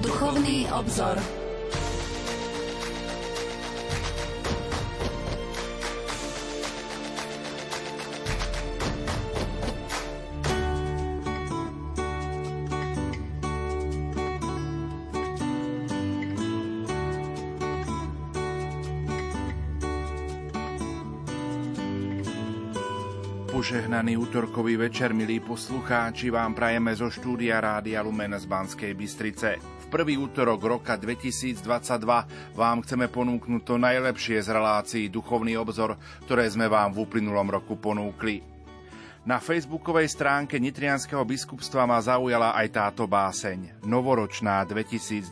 Duchovný obzor. Požehnaný útorkový večer, milí poslucháči, vám prajeme zo štúdia Rádia Lumen z Banskej Bystrice. Prvý útorok roka 2022 vám chceme ponúknuť to najlepšie z relácií Duchovný obzor, ktoré sme vám v uplynulom roku ponúkli. Na facebookovej stránke Nitrianského biskupstva ma zaujala aj táto báseň Novoročná 2022.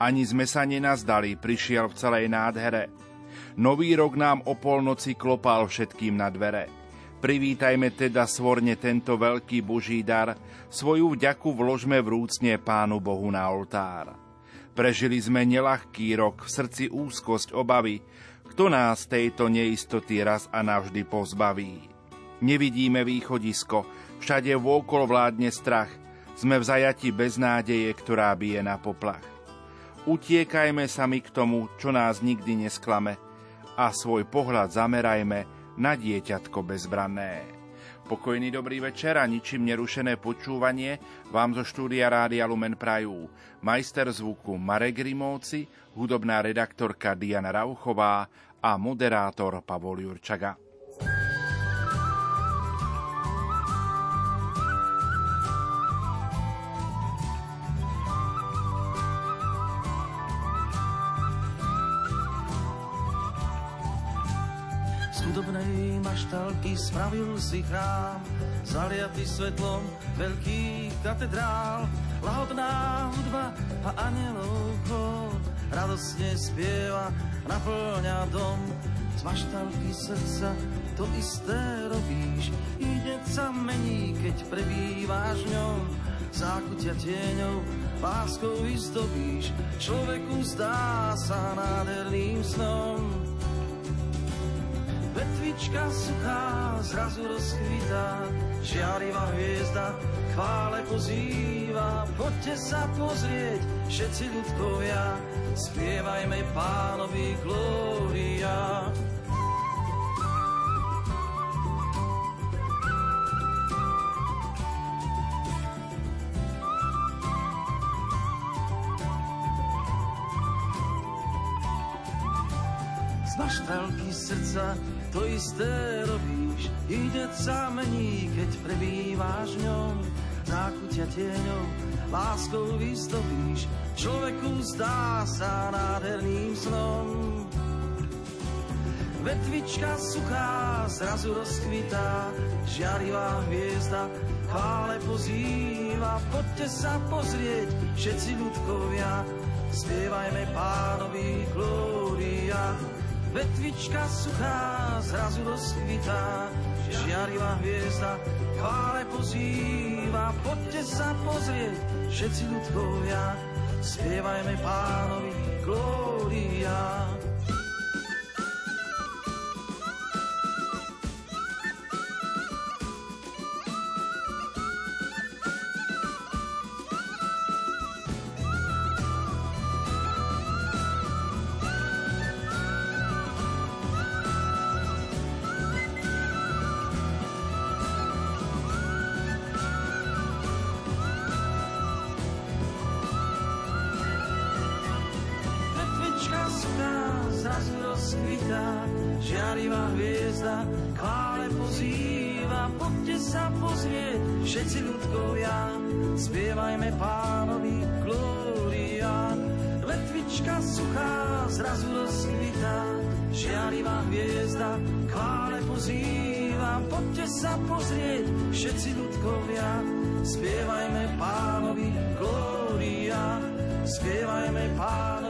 Ani sme sa nenazdali, prišiel v celej nádhere – Nový rok nám o polnoci klopal všetkým na dvere. Privítajme teda svorne tento veľký Boží dar, svoju vďaku vložme vrúcne Pánu Bohu na oltár. Prežili sme nelahký rok, v srdci úzkosť, obavy, kto nás tejto neistoty raz a navždy pozbaví. Nevidíme východisko, všade vôkol vládne strach, sme v zajati beznádeje, ktorá bije na poplach. Utiekajme sa mi k tomu, čo nás nikdy nesklame, a svoj pohľad zamerajme na dieťatko bezbranné. Pokojný dobrý večer a ničím nerušené počúvanie vám zo štúdia Rádia Lumen Prajú. Majster zvuku Marek Rimovci, hudobná redaktorka Diana Rauchová a moderátor Pavol Jurčaga. Chudobnej maštalky spravil si chrám, zaliatý svetlom veľkých katedrál. Lahodná hudba a anielov chor radosne spieva, naplňa dom. Z maštalky srdca to isté robíš, i sa mení, keď prebýváš ňom. Zákutia tieňov láskou vyzdobíš, človeku zdá sa nádherným snom. Vetvička suchá zrazu rozkvitá, žiarivá hviezda chvále pozýva. Poďte sa pozrieť, všetci ľudkovia, spievajme pánovi glória. Z maštalky srdca to isté robíš, ide sa mení, keď prebýváš v ňom. Zákutia tieňou, láskou vystopíš, človeku zdá sa nádherným snom. Vetvička suchá zrazu rozkvitá, žiarivá hviezda chvále pozýva. Poďte sa pozrieť, všetci ľudkovia, spievajme pánovi glória. Vetvička suchá zrazu rozkvitá, žiarivá hviezda chvále pozýva. Poďte sa pozrieť, všetci ľudkovia, spievajme pánovi glória. skvitá, žiarivá hviezda, chvále pozýva, poďte sa pozrieť, všetci ľudkovia, spievajme pánovi glória. Letvička suchá zrazu rozkvitá, žiarivá hviezda, chvále pozýva, poďte sa pozrieť, všetci ľudkovia, spievajme pánovi glória, spievajme pánovi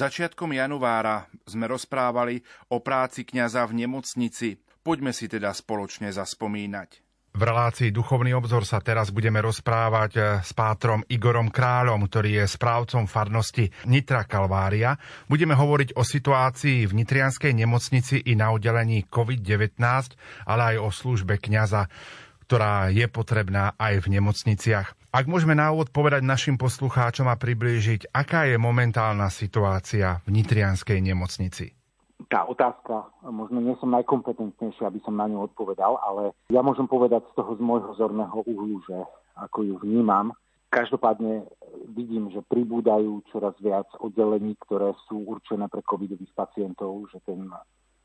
Začiatkom januára sme rozprávali o práci kňaza v nemocnici. Poďme si teda spoločne zaspomínať. V relácii Duchovný obzor sa teraz budeme rozprávať eh, s pátrom Igorom Kráľom, ktorý je správcom farnosti Nitra Kalvária. Budeme hovoriť o situácii v Nitrianskej nemocnici i na oddelení COVID-19, ale aj o službe kňaza, ktorá je potrebná aj v nemocniciach. Ak môžeme na úvod povedať našim poslucháčom a priblížiť, aká je momentálna situácia v Nitrianskej nemocnici tá otázka, možno nie som najkompetentnejší, aby som na ňu odpovedal, ale ja môžem povedať z toho z môjho zorného uhlu, že ako ju vnímam. Každopádne vidím, že pribúdajú čoraz viac oddelení, ktoré sú určené pre covidových pacientov, že ten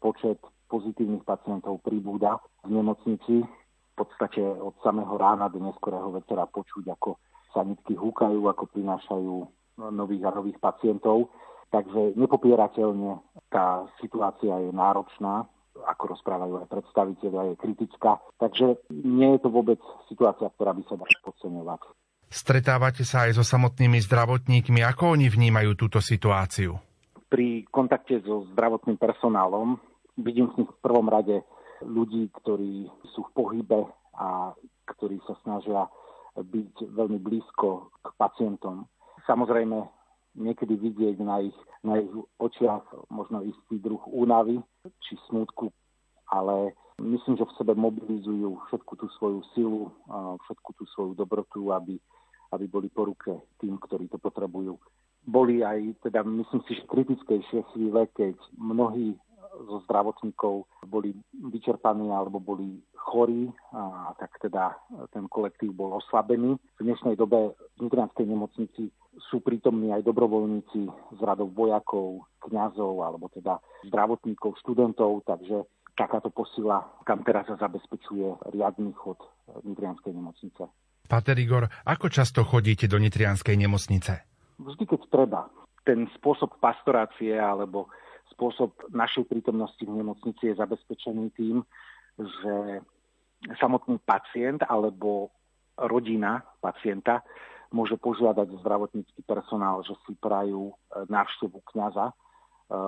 počet pozitívnych pacientov pribúda v nemocnici. Podstate od samého rána do neskorého večera počuť, ako sanitky húkajú, ako prinášajú nových a nových pacientov. Takže nepopierateľne tá situácia je náročná, ako rozprávajú aj predstaviteľia, je kritická. Takže nie je to vôbec situácia, ktorá by sa dala podceňovať. Stretávate sa aj so samotnými zdravotníkmi. Ako oni vnímajú túto situáciu? Pri kontakte so zdravotným personálom vidím v prvom rade ľudí, ktorí sú v pohybe a ktorí sa snažia byť veľmi blízko k pacientom. Samozrejme, niekedy vidieť na ich, na ich očiach možno istý druh únavy či smutku, ale myslím, že v sebe mobilizujú všetku tú svoju silu, všetku tú svoju dobrotu, aby, aby boli po ruke tým, ktorí to potrebujú. Boli aj, teda myslím si, že kritickejšie chvíle, keď mnohí zo zdravotníkov boli vyčerpaní alebo boli chorí a tak teda ten kolektív bol oslabený. V dnešnej dobe v Nitrianskej nemocnici sú prítomní aj dobrovoľníci z radov vojakov, kňazov alebo teda zdravotníkov, študentov, takže takáto posila, kam teraz sa zabezpečuje riadny chod Nitrianskej nemocnice. Pater Igor, ako často chodíte do Nitrianskej nemocnice? Vždy, keď treba. Ten spôsob pastorácie alebo spôsob našej prítomnosti v nemocnici je zabezpečený tým, že samotný pacient alebo rodina pacienta môže požiadať zdravotnícky personál, že si prajú e, návštevu kňaza, e,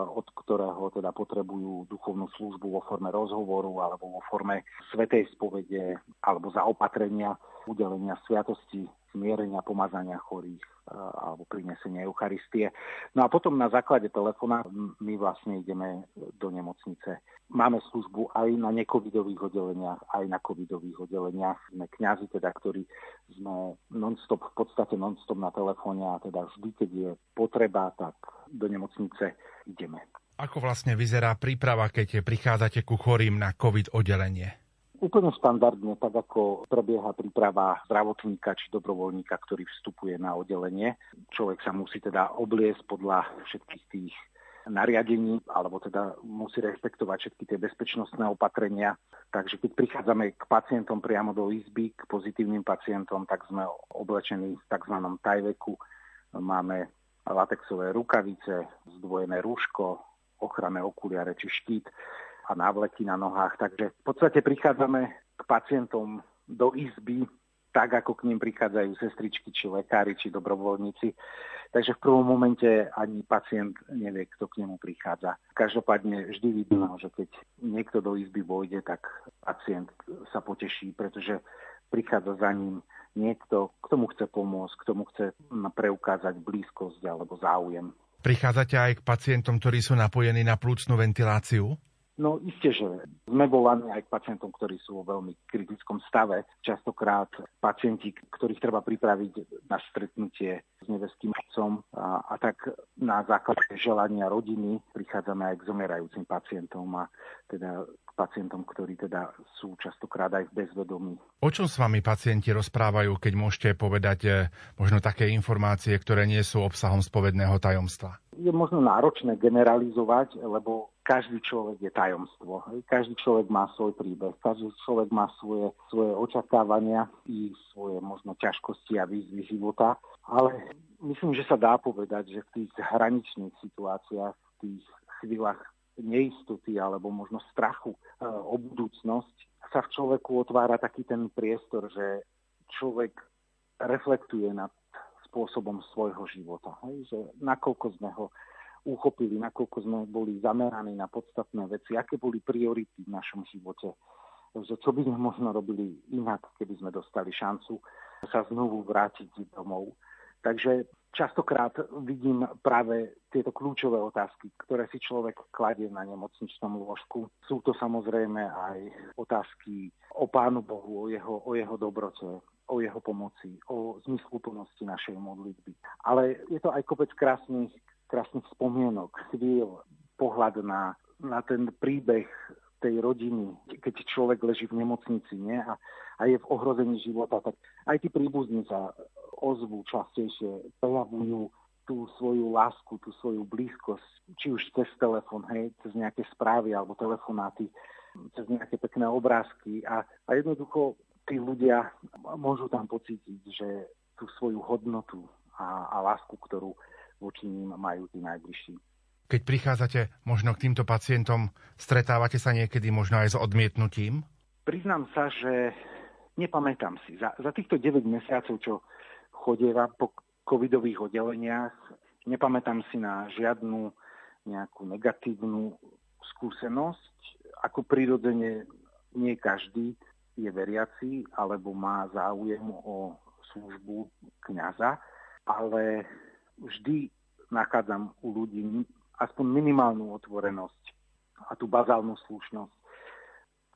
od ktorého teda potrebujú duchovnú službu vo forme rozhovoru alebo vo forme svetej spovede alebo zaopatrenia, udelenia sviatosti, zmierenia, pomazania chorých alebo prinesenie Eucharistie. No a potom na základe telefóna my vlastne ideme do nemocnice. Máme službu aj na necovidových oddeleniach, aj na covidových oddeleniach. Sme kňazi, teda, ktorí sme non-stop, v podstate non-stop na telefóne a teda vždy, keď je potreba, tak do nemocnice ideme. Ako vlastne vyzerá príprava, keď prichádzate ku chorým na COVID oddelenie? Úplne štandardne, tak ako prebieha príprava zdravotníka či dobrovoľníka, ktorý vstupuje na oddelenie. Človek sa musí teda obliesť podľa všetkých tých nariadení, alebo teda musí rešpektovať všetky tie bezpečnostné opatrenia. Takže keď prichádzame k pacientom priamo do izby, k pozitívnym pacientom, tak sme oblečení v tzv. tajveku. Máme latexové rukavice, zdvojené rúško, ochranné okuliare či štít a návleky na nohách. Takže v podstate prichádzame k pacientom do izby tak, ako k ním prichádzajú sestričky, či lekári, či dobrovoľníci. Takže v prvom momente ani pacient nevie, kto k nemu prichádza. Každopádne vždy vidno, že keď niekto do izby vojde, tak pacient sa poteší, pretože prichádza za ním niekto, kto mu chce pomôcť, kto mu chce preukázať blízkosť alebo záujem. Prichádzate aj k pacientom, ktorí sú napojení na plúcnú ventiláciu? No isté, že sme volaní aj k pacientom, ktorí sú vo veľmi kritickom stave. Častokrát pacienti, ktorých treba pripraviť na stretnutie s nebeským otcom a, a tak na základe želania rodiny prichádzame aj k zomierajúcim pacientom a teda k pacientom, ktorí teda sú častokrát aj v bezvedomí. O čom s vami pacienti rozprávajú, keď môžete povedať eh, možno také informácie, ktoré nie sú obsahom spovedného tajomstva? Je možno náročné generalizovať, lebo každý človek je tajomstvo. Každý človek má svoj príbeh, každý človek má svoje, svoje očakávania i svoje možno ťažkosti a výzvy života. Ale myslím, že sa dá povedať, že v tých hraničných situáciách, v tých chvíľach neistoty alebo možno strachu e, o budúcnosť sa v človeku otvára taký ten priestor, že človek reflektuje nad spôsobom svojho života. Hej? Že nakoľko sme ho uchopili, nakoľko sme boli zameraní na podstatné veci, aké boli priority v našom živote, že čo by sme možno robili inak, keby sme dostali šancu sa znovu vrátiť domov. Takže častokrát vidím práve tieto kľúčové otázky, ktoré si človek kladie na nemocničnom lôžku. Sú to samozrejme aj otázky o Pánu Bohu, o jeho, o jeho dobrote, o jeho pomoci, o zmysluplnosti našej modlitby. Ale je to aj kopec krásnych, krásnych spomienok, chvíľ, pohľad na, na ten príbeh tej rodiny, keď človek leží v nemocnici nie? A, a je v ohrození života, tak aj tí príbuzní sa ozvú častejšie, prejavujú tú svoju lásku, tú svoju blízkosť, či už cez telefón, hej, cez nejaké správy alebo telefonáty, cez nejaké pekné obrázky a, a jednoducho tí ľudia môžu tam pocítiť, že tú svoju hodnotu a, a lásku, ktorú voči ním majú tí najbližší. Keď prichádzate možno k týmto pacientom, stretávate sa niekedy možno aj s odmietnutím? Priznám sa, že nepamätám si. Za, za týchto 9 mesiacov, čo chodieva po covidových oddeleniach, nepamätám si na žiadnu nejakú negatívnu skúsenosť. Ako prirodzene nie každý je veriaci alebo má záujem o službu kňaza, ale vždy nachádzam u ľudí aspoň minimálnu otvorenosť a tú bazálnu slušnosť,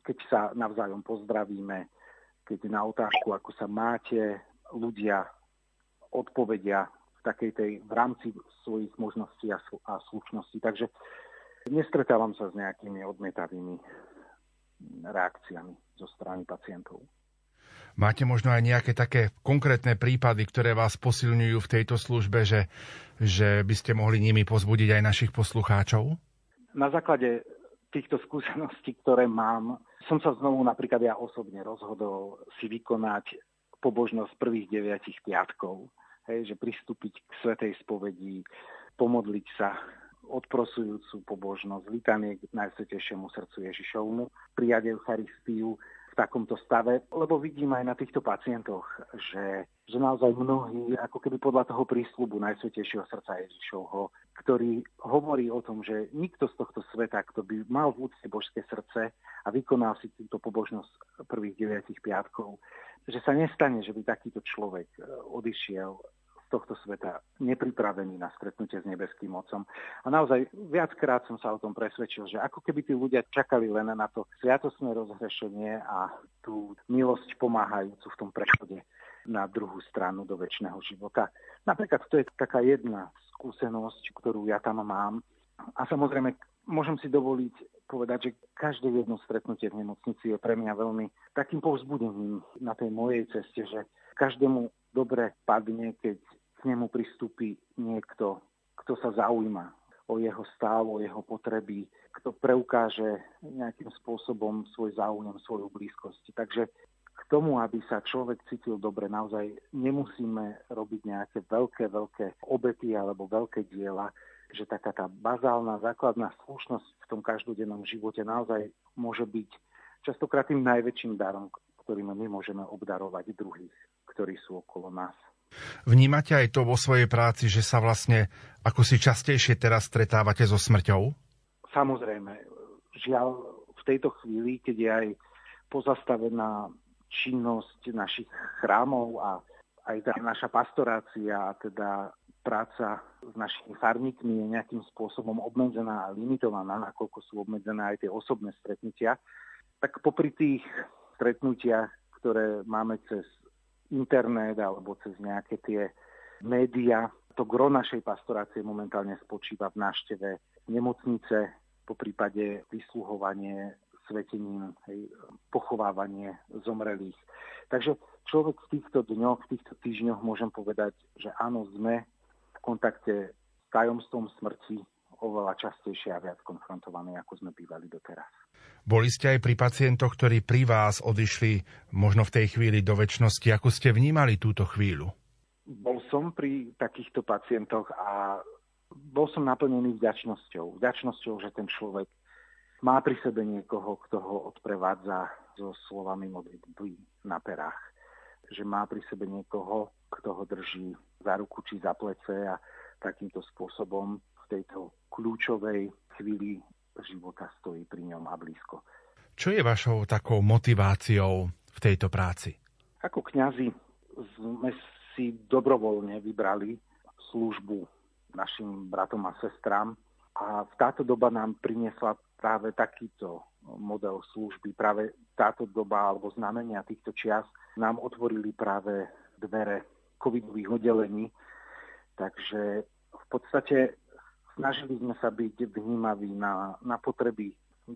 keď sa navzájom pozdravíme, keď na otázku, ako sa máte, ľudia odpovedia v takej tej, v rámci svojich možností a, a slušnosti. Takže nestretávam sa s nejakými odmietavými reakciami zo strany pacientov. Máte možno aj nejaké také konkrétne prípady, ktoré vás posilňujú v tejto službe, že, že by ste mohli nimi pozbudiť aj našich poslucháčov? Na základe týchto skúseností, ktoré mám, som sa znovu napríklad ja osobne rozhodol si vykonať pobožnosť prvých deviatich piatkov. Hej, že pristúpiť k svetej spovedi, pomodliť sa odprosujúcu pobožnosť, litanie k Najsvetejšiemu srdcu Ježišovmu, prijať Eucharistiu v takomto stave, lebo vidím aj na týchto pacientoch, že, že naozaj mnohí, ako keby podľa toho prísľubu Najsvetejšieho srdca Ježišovho, ktorý hovorí o tom, že nikto z tohto sveta, kto by mal v úcte božské srdce a vykonal si túto pobožnosť prvých deviatich piatkov, že sa nestane, že by takýto človek odišiel tohto sveta nepripravení na stretnutie s nebeským mocom. A naozaj viackrát som sa o tom presvedčil, že ako keby tí ľudia čakali len na to sviatosné rozhrešenie a tú milosť pomáhajúcu v tom prechode na druhú stranu do väčšného života. Napríklad to je taká jedna skúsenosť, ktorú ja tam mám. A samozrejme, môžem si dovoliť povedať, že každé jedno stretnutie v nemocnici je pre mňa veľmi takým povzbudením na tej mojej ceste, že každému dobre padne, keď k nemu pristúpi niekto, kto sa zaujíma o jeho stav, o jeho potreby, kto preukáže nejakým spôsobom svoj záujem, svoju blízkosť. Takže k tomu, aby sa človek cítil dobre, naozaj nemusíme robiť nejaké veľké, veľké obety alebo veľké diela, že taká tá bazálna, základná slušnosť v tom každodennom živote naozaj môže byť častokrát tým najväčším darom, ktorým my môžeme obdarovať druhých, ktorí sú okolo nás. Vnímate aj to vo svojej práci, že sa vlastne ako si častejšie teraz stretávate so smrťou? Samozrejme. Žiaľ, v tejto chvíli, keď je aj pozastavená činnosť našich chrámov a aj tá naša pastorácia, teda práca s našimi farníkmi je nejakým spôsobom obmedzená a limitovaná, nakoľko sú obmedzené aj tie osobné stretnutia, tak popri tých stretnutiach, ktoré máme cez internet alebo cez nejaké tie média. To gro našej pastorácie momentálne spočíva v návšteve nemocnice, po prípade vysluhovanie svetenín, hej, pochovávanie zomrelých. Takže človek v týchto dňoch, v týchto týždňoch môžem povedať, že áno, sme v kontakte s tajomstvom smrti oveľa častejšie a viac konfrontovaní, ako sme bývali doteraz. Boli ste aj pri pacientoch, ktorí pri vás odišli možno v tej chvíli do väčšnosti. Ako ste vnímali túto chvíľu? Bol som pri takýchto pacientoch a bol som naplnený vďačnosťou. Vďačnosťou, že ten človek má pri sebe niekoho, kto ho odprevádza so slovami modlitby na perách. Že má pri sebe niekoho, kto ho drží za ruku či za plece a takýmto spôsobom tejto kľúčovej chvíli života stojí pri ňom a blízko. Čo je vašou takou motiváciou v tejto práci? Ako kňazi sme si dobrovoľne vybrali službu našim bratom a sestrám a táto doba nám priniesla práve takýto model služby, práve táto doba alebo znamenia týchto čias nám otvorili práve dvere covidových oddelení. Takže v podstate snažili sme sa byť vnímaví na, na potreby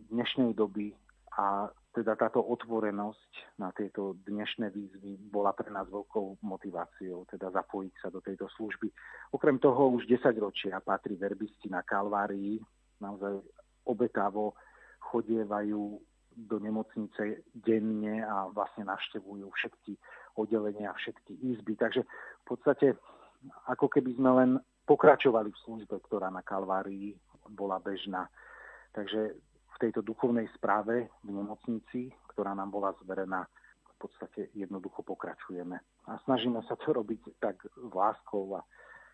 dnešnej doby a teda táto otvorenosť na tieto dnešné výzvy bola pre nás veľkou motiváciou, teda zapojiť sa do tejto služby. Okrem toho už 10 ročia patrí verbisti na Kalvárii, naozaj obetavo chodievajú do nemocnice denne a vlastne navštevujú všetky oddelenia, všetky izby. Takže v podstate ako keby sme len pokračovali v službe, ktorá na Kalvárii bola bežná. Takže v tejto duchovnej správe v nemocnici, ktorá nám bola zverená, v podstate jednoducho pokračujeme. A snažíme sa to robiť tak s láskou a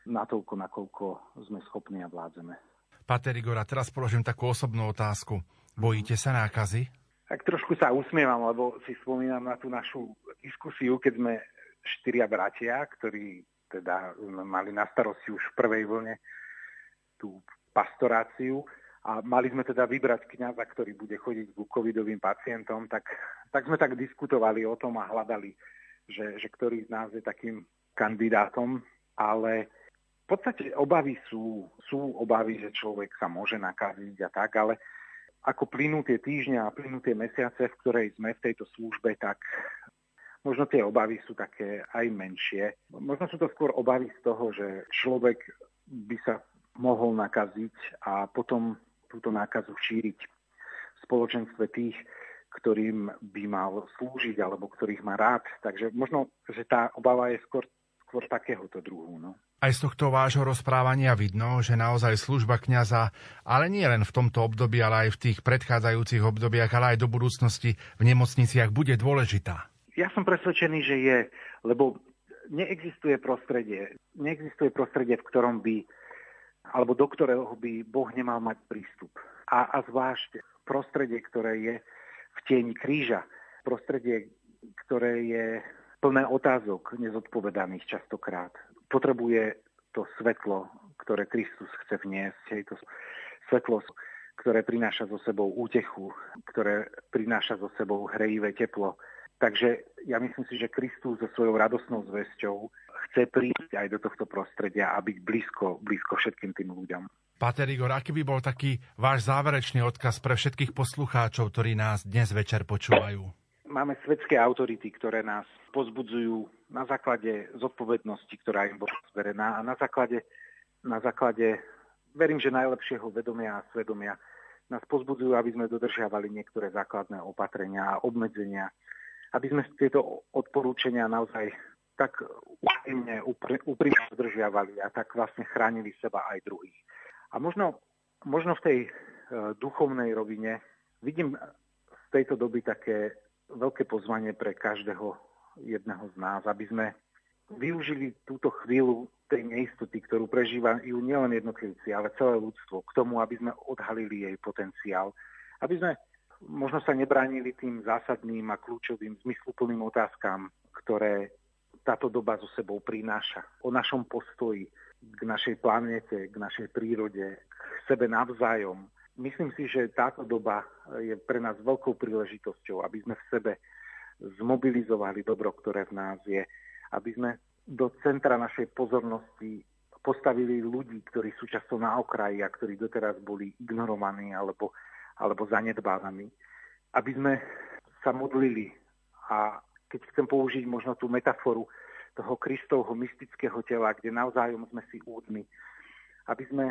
natoľko, nakoľko sme schopní a vládzeme. Pater Igor, a teraz položím takú osobnú otázku. Bojíte sa nákazy? Tak trošku sa usmievam, lebo si spomínam na tú našu diskusiu, keď sme štyria bratia, ktorí teda mali na starosti už v prvej vlne tú pastoráciu. A mali sme teda vybrať kňaza, ktorý bude chodiť ku covidovým pacientom, tak, tak sme tak diskutovali o tom a hľadali, že, že ktorý z nás je takým kandidátom, ale v podstate obavy sú, sú obavy, že človek sa môže nakaziť a tak, ale ako plynú tie týždňa a plynú tie mesiace, v ktorej sme v tejto službe, tak možno tie obavy sú také aj menšie. Možno sú to skôr obavy z toho, že človek by sa mohol nakaziť a potom túto nákazu šíriť v spoločenstve tých, ktorým by mal slúžiť alebo ktorých má rád. Takže možno, že tá obava je skôr, skôr takéhoto druhu. No. Aj z tohto vášho rozprávania vidno, že naozaj služba kňaza, ale nie len v tomto období, ale aj v tých predchádzajúcich obdobiach, ale aj do budúcnosti v nemocniciach bude dôležitá. Ja som presvedčený, že je, lebo neexistuje prostredie, neexistuje prostredie, v ktorom by, alebo do ktorého by Boh nemal mať prístup. A, a zvlášť prostredie, ktoré je v tieni kríža, prostredie, ktoré je plné otázok nezodpovedaných častokrát, potrebuje to svetlo, ktoré Kristus chce vniesť, hej, to svetlo, ktoré prináša so sebou útechu, ktoré prináša so sebou hrejivé teplo. Takže ja myslím si, že Kristus so svojou radosnou zväzťou chce prísť aj do tohto prostredia a byť blízko, blízko všetkým tým ľuďom. Páter Igor, aký by bol taký váš záverečný odkaz pre všetkých poslucháčov, ktorí nás dnes večer počúvajú? Máme svetské autority, ktoré nás pozbudzujú na základe zodpovednosti, ktorá im bola zverená a na základe, na základe, verím, že najlepšieho vedomia a svedomia nás pozbudzujú, aby sme dodržiavali niektoré základné opatrenia a obmedzenia, aby sme tieto odporúčania naozaj tak úprimne, úprimne dodržiavali a tak vlastne chránili seba aj druhých. A možno, možno v tej e, duchovnej rovine vidím z tejto doby také veľké pozvanie pre každého jedného z nás, aby sme využili túto chvíľu tej neistoty, ktorú prežívajú nielen jednotlivci, ale celé ľudstvo, k tomu, aby sme odhalili jej potenciál, aby sme možno sa nebránili tým zásadným a kľúčovým zmysluplným otázkam, ktoré táto doba so sebou prináša. O našom postoji k našej planete, k našej prírode, k sebe navzájom, Myslím si, že táto doba je pre nás veľkou príležitosťou, aby sme v sebe zmobilizovali dobro, ktoré v nás je, aby sme do centra našej pozornosti postavili ľudí, ktorí sú často na okraji a ktorí doteraz boli ignorovaní alebo, alebo zanedbávaní. Aby sme sa modlili a keď chcem použiť možno tú metaforu toho Kristovho mystického tela, kde navzájom sme si údmi, aby sme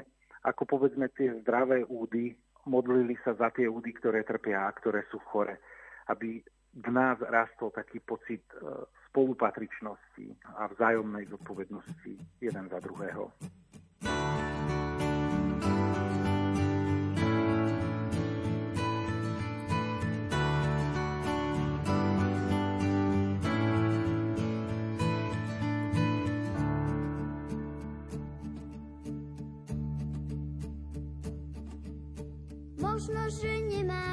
ako povedzme tie zdravé údy, modlili sa za tie údy, ktoré trpia a ktoré sú chore. Aby v nás rastol taký pocit e, spolupatričnosti a vzájomnej zodpovednosti jeden za druhého.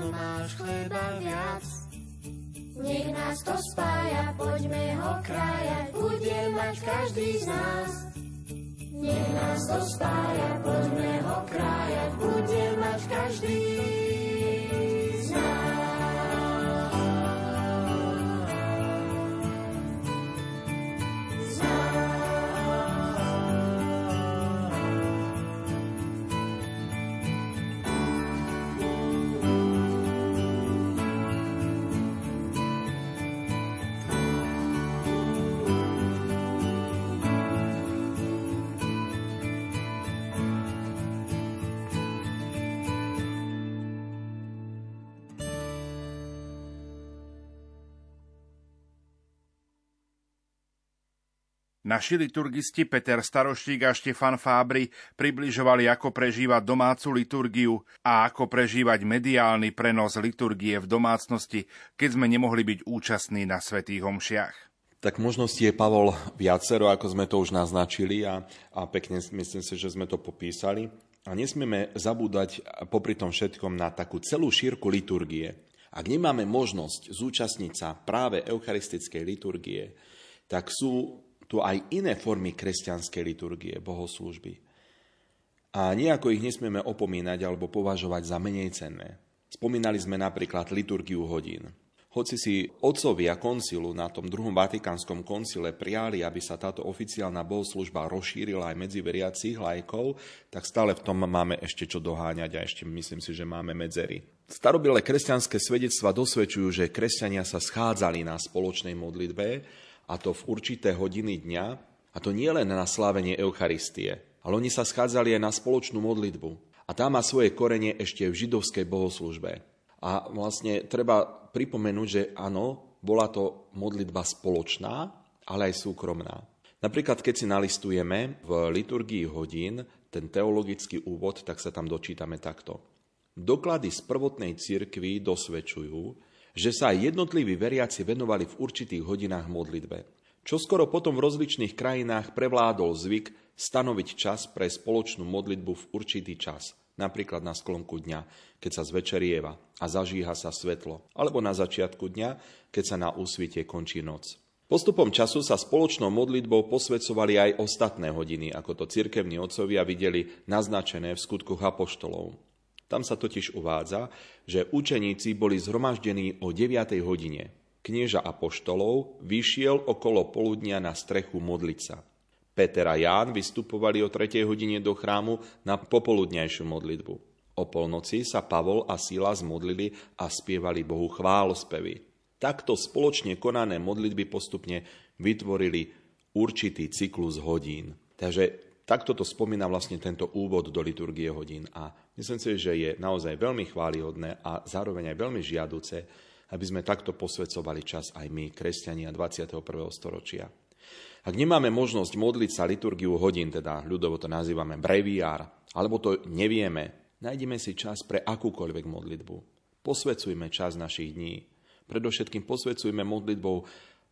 jednu máš chleba viac. Nech nás to spája, poďme ho krájať, bude mať každý z nás. Nech nás to spája, poďme ho krájať, bude mať každý z nás. Naši liturgisti Peter Staroštík a Štefan Fábry približovali, ako prežívať domácu liturgiu a ako prežívať mediálny prenos liturgie v domácnosti, keď sme nemohli byť účastní na svätých homšiach. Tak možností je, Pavol, viacero, ako sme to už naznačili a, a pekne myslím si, že sme to popísali. A nesmieme zabúdať popri tom všetkom na takú celú šírku liturgie. Ak nemáme možnosť zúčastniť sa práve eucharistickej liturgie, tak sú tu aj iné formy kresťanskej liturgie, bohoslúžby. A nejako ich nesmieme opomínať alebo považovať za menej cenné. Spomínali sme napríklad liturgiu hodín. Hoci si otcovia koncilu na tom druhom vatikánskom koncile prijali, aby sa táto oficiálna bohoslužba rozšírila aj medzi veriacich lajkov, tak stále v tom máme ešte čo doháňať a ešte myslím si, že máme medzery. Starobilé kresťanské svedectva dosvedčujú, že kresťania sa schádzali na spoločnej modlitbe a to v určité hodiny dňa, a to nie len na slávenie Eucharistie, ale oni sa schádzali aj na spoločnú modlitbu. A tá má svoje korenie ešte v židovskej bohoslužbe. A vlastne treba pripomenúť, že áno, bola to modlitba spoločná, ale aj súkromná. Napríklad, keď si nalistujeme v liturgii hodín ten teologický úvod, tak sa tam dočítame takto. Doklady z prvotnej cirkvi dosvedčujú, že sa aj jednotliví veriaci venovali v určitých hodinách modlitbe. Čo skoro potom v rozličných krajinách prevládol zvyk stanoviť čas pre spoločnú modlitbu v určitý čas, napríklad na sklonku dňa, keď sa zvečerieva a zažíha sa svetlo, alebo na začiatku dňa, keď sa na úsvite končí noc. Postupom času sa spoločnou modlitbou posvedcovali aj ostatné hodiny, ako to cirkevní otcovia videli naznačené v skutkoch apoštolov. Tam sa totiž uvádza, že učeníci boli zhromaždení o 9. hodine. Knieža Apoštolov vyšiel okolo poludnia na strechu modliť sa. Peter a Ján vystupovali o 3. hodine do chrámu na popoludňajšiu modlitbu. O polnoci sa Pavol a Sila zmodlili a spievali Bohu chválospevy. Takto spoločne konané modlitby postupne vytvorili určitý cyklus hodín. Takže Takto to spomína vlastne tento úvod do liturgie hodín a myslím si, že je naozaj veľmi chválihodné a zároveň aj veľmi žiaduce, aby sme takto posvedcovali čas aj my, kresťania 21. storočia. Ak nemáme možnosť modliť sa liturgiu hodín, teda ľudovo to nazývame breviár, alebo to nevieme, nájdeme si čas pre akúkoľvek modlitbu. Posvecujme čas našich dní. Predovšetkým posvecujme modlitbou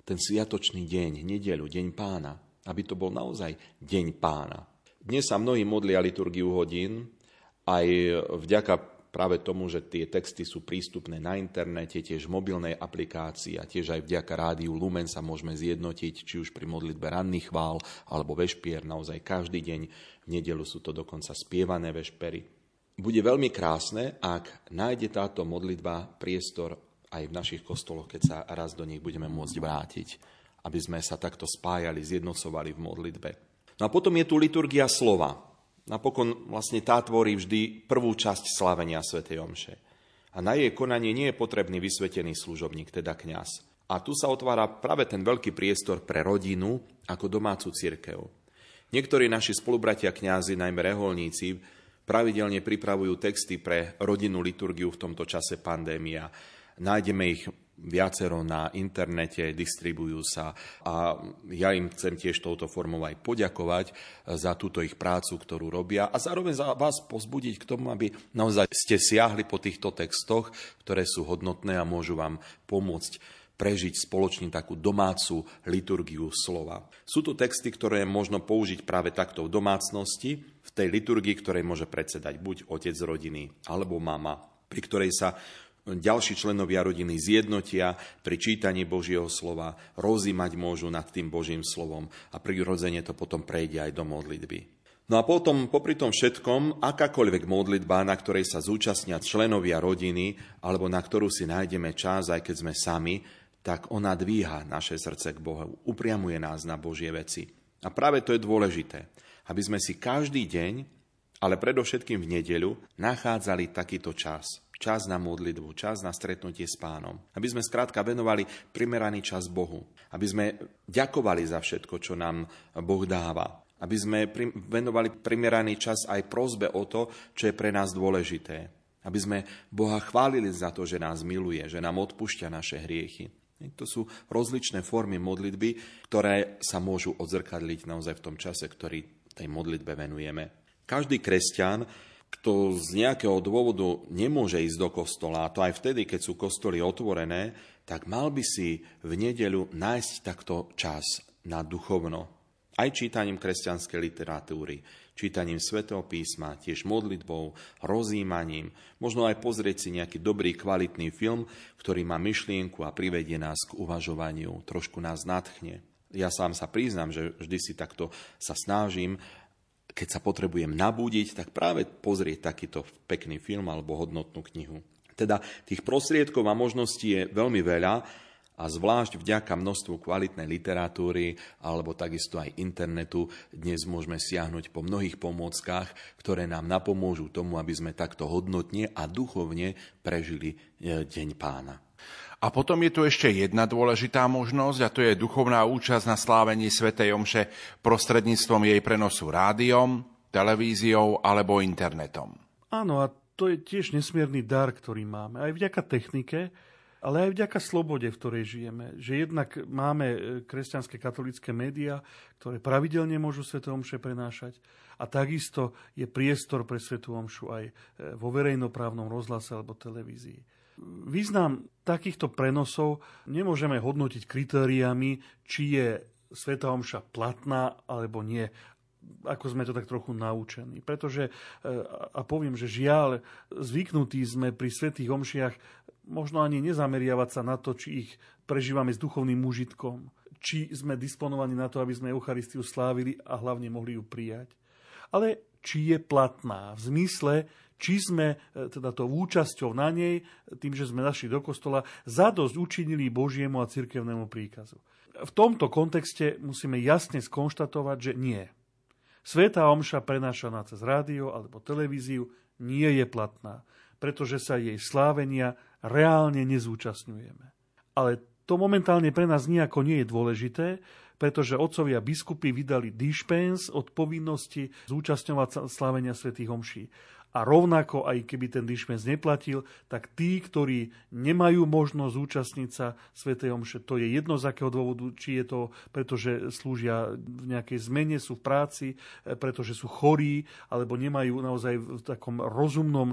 ten sviatočný deň, nedelu, deň pána, aby to bol naozaj deň pána. Dnes sa mnohí modlia liturgiu hodín, aj vďaka práve tomu, že tie texty sú prístupné na internete, tiež v mobilnej aplikácii a tiež aj vďaka rádiu Lumen sa môžeme zjednotiť, či už pri modlitbe ranných chvál alebo vešpier naozaj každý deň. V nedelu sú to dokonca spievané vešpery. Bude veľmi krásne, ak nájde táto modlitba priestor aj v našich kostoloch, keď sa raz do nich budeme môcť vrátiť, aby sme sa takto spájali, zjednocovali v modlitbe. No a potom je tu liturgia slova. Napokon vlastne tá tvorí vždy prvú časť slavenia Sv. Omše. A na jej konanie nie je potrebný vysvetený služobník, teda kňaz. A tu sa otvára práve ten veľký priestor pre rodinu ako domácu církev. Niektorí naši spolubratia kňazi, najmä reholníci, pravidelne pripravujú texty pre rodinnú liturgiu v tomto čase pandémia. Nájdeme ich viacero na internete, distribujú sa a ja im chcem tiež touto formou aj poďakovať za túto ich prácu, ktorú robia a zároveň za vás pozbudiť k tomu, aby naozaj ste siahli po týchto textoch, ktoré sú hodnotné a môžu vám pomôcť prežiť spoločne takú domácu liturgiu slova. Sú to texty, ktoré možno použiť práve takto v domácnosti, v tej liturgii, ktorej môže predsedať buď otec rodiny alebo mama, pri ktorej sa ďalší členovia rodiny zjednotia pri čítaní Božieho slova, rozímať môžu nad tým Božím slovom a prirodzene to potom prejde aj do modlitby. No a potom, popri tom všetkom, akákoľvek modlitba, na ktorej sa zúčastnia členovia rodiny, alebo na ktorú si nájdeme čas, aj keď sme sami, tak ona dvíha naše srdce k Bohu, upriamuje nás na Božie veci. A práve to je dôležité, aby sme si každý deň, ale predovšetkým v nedeľu, nachádzali takýto čas čas na modlitbu, čas na stretnutie s pánom. Aby sme skrátka venovali primeraný čas Bohu. Aby sme ďakovali za všetko, čo nám Boh dáva. Aby sme venovali primeraný čas aj prozbe o to, čo je pre nás dôležité. Aby sme Boha chválili za to, že nás miluje, že nám odpúšťa naše hriechy. To sú rozličné formy modlitby, ktoré sa môžu odzrkadliť naozaj v tom čase, ktorý tej modlitbe venujeme. Každý kresťan kto z nejakého dôvodu nemôže ísť do kostola, a to aj vtedy, keď sú kostoly otvorené, tak mal by si v nedeľu nájsť takto čas na duchovno. Aj čítaním kresťanskej literatúry, čítaním svätého písma, tiež modlitbou, rozímaním, možno aj pozrieť si nejaký dobrý, kvalitný film, ktorý má myšlienku a privedie nás k uvažovaniu, trošku nás nadchne. Ja sám sa priznám, že vždy si takto sa snažím keď sa potrebujem nabúdiť, tak práve pozrieť takýto pekný film alebo hodnotnú knihu. Teda tých prostriedkov a možností je veľmi veľa a zvlášť vďaka množstvu kvalitnej literatúry alebo takisto aj internetu dnes môžeme siahnuť po mnohých pomôckach, ktoré nám napomôžu tomu, aby sme takto hodnotne a duchovne prežili e, Deň pána. A potom je tu ešte jedna dôležitá možnosť a to je duchovná účasť na slávení svätej Omše prostredníctvom jej prenosu rádiom, televíziou alebo internetom. Áno, a to je tiež nesmierny dar, ktorý máme. Aj vďaka technike, ale aj vďaka slobode, v ktorej žijeme. Že jednak máme e, kresťanské katolické médiá, ktoré pravidelne môžu Sveté Omše prenášať a takisto je priestor pre Svetú Omšu aj e, vo verejnoprávnom rozhlase alebo televízii. Význam takýchto prenosov nemôžeme hodnotiť kritériami, či je Sveta Omša platná alebo nie ako sme to tak trochu naučení. Pretože, e, a poviem, že žiaľ, zvyknutí sme pri svetých omšiach možno ani nezameriavať sa na to, či ich prežívame s duchovným úžitkom, či sme disponovaní na to, aby sme Eucharistiu slávili a hlavne mohli ju prijať. Ale či je platná v zmysle, či sme e, teda to účasťou na nej, tým, že sme našli do kostola, zadosť učinili Božiemu a cirkevnému príkazu. V tomto kontexte musíme jasne skonštatovať, že nie. Sveta omša prenášaná cez rádio alebo televíziu nie je platná, pretože sa jej slávenia reálne nezúčastňujeme. Ale to momentálne pre nás nejako nie je dôležité, pretože otcovia biskupy vydali dispens od povinnosti zúčastňovať slávenia svätých homší. A rovnako, aj keby ten dišmens neplatil, tak tí, ktorí nemajú možnosť zúčastniť sa Sv. Omše, to je jedno z akého dôvodu, či je to, pretože slúžia v nejakej zmene, sú v práci, e, pretože sú chorí, alebo nemajú naozaj v takom rozumnom